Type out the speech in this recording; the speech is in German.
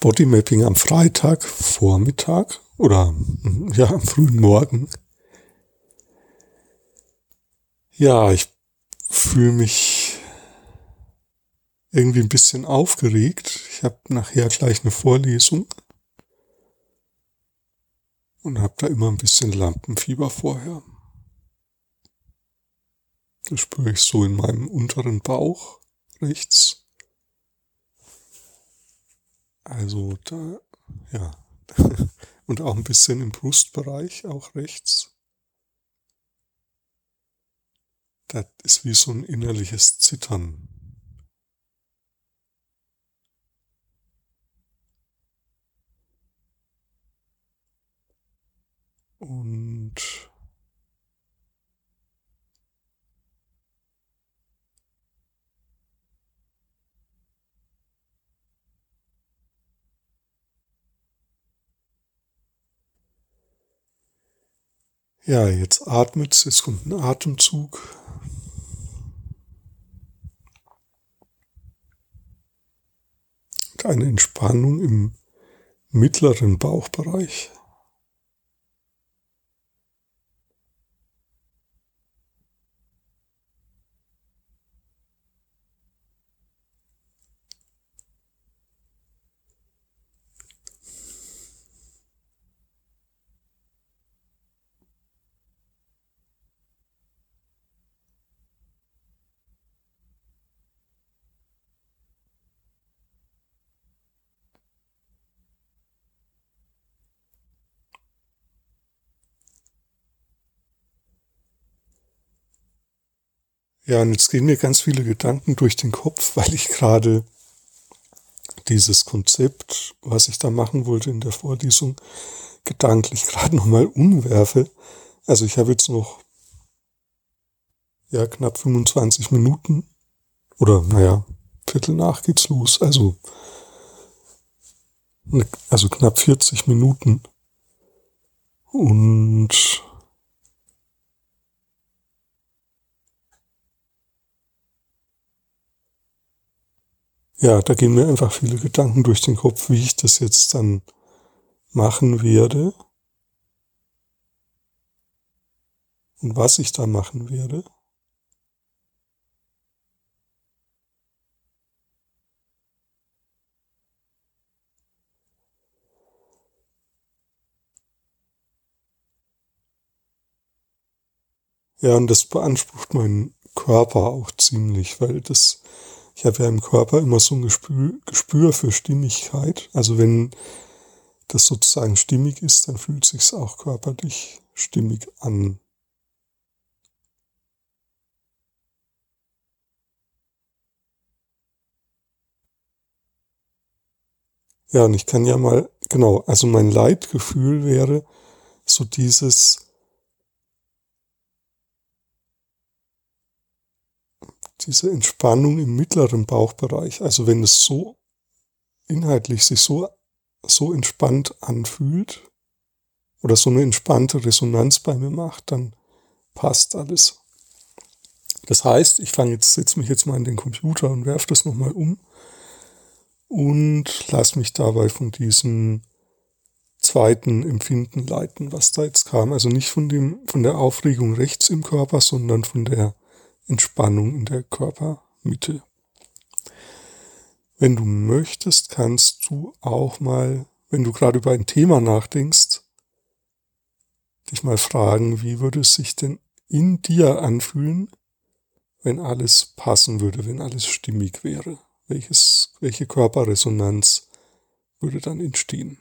Bodymapping am Freitag Vormittag oder ja am frühen Morgen. Ja, ich fühle mich irgendwie ein bisschen aufgeregt. Ich habe nachher gleich eine Vorlesung und habe da immer ein bisschen Lampenfieber vorher. Das spüre ich so in meinem unteren Bauch rechts. Also da, ja. Und auch ein bisschen im Brustbereich, auch rechts. Das ist wie so ein innerliches Zittern. Und Ja, jetzt atmet, es kommt ein Atemzug. Eine Entspannung im mittleren Bauchbereich. Ja, und jetzt gehen mir ganz viele Gedanken durch den Kopf, weil ich gerade dieses Konzept, was ich da machen wollte in der Vorlesung, gedanklich gerade nochmal umwerfe. Also ich habe jetzt noch ja knapp 25 Minuten oder naja, Viertel nach geht's los. Also also knapp 40 Minuten und ja, da gehen mir einfach viele Gedanken durch den Kopf, wie ich das jetzt dann machen werde und was ich da machen werde. Ja, und das beansprucht meinen Körper auch ziemlich, weil das ich habe ja im Körper immer so ein Gespür, Gespür für Stimmigkeit. Also wenn das sozusagen stimmig ist, dann fühlt sich's auch körperlich stimmig an. Ja, und ich kann ja mal, genau, also mein Leitgefühl wäre so dieses, diese Entspannung im mittleren Bauchbereich, also wenn es so inhaltlich sich so, so entspannt anfühlt oder so eine entspannte Resonanz bei mir macht, dann passt alles. Das heißt, ich fange jetzt, setze mich jetzt mal in den Computer und werfe das nochmal um und lass mich dabei von diesem zweiten Empfinden leiten, was da jetzt kam. Also nicht von dem, von der Aufregung rechts im Körper, sondern von der Entspannung in der Körpermitte. Wenn du möchtest, kannst du auch mal, wenn du gerade über ein Thema nachdenkst, dich mal fragen, wie würde es sich denn in dir anfühlen, wenn alles passen würde, wenn alles stimmig wäre? Welches, welche Körperresonanz würde dann entstehen?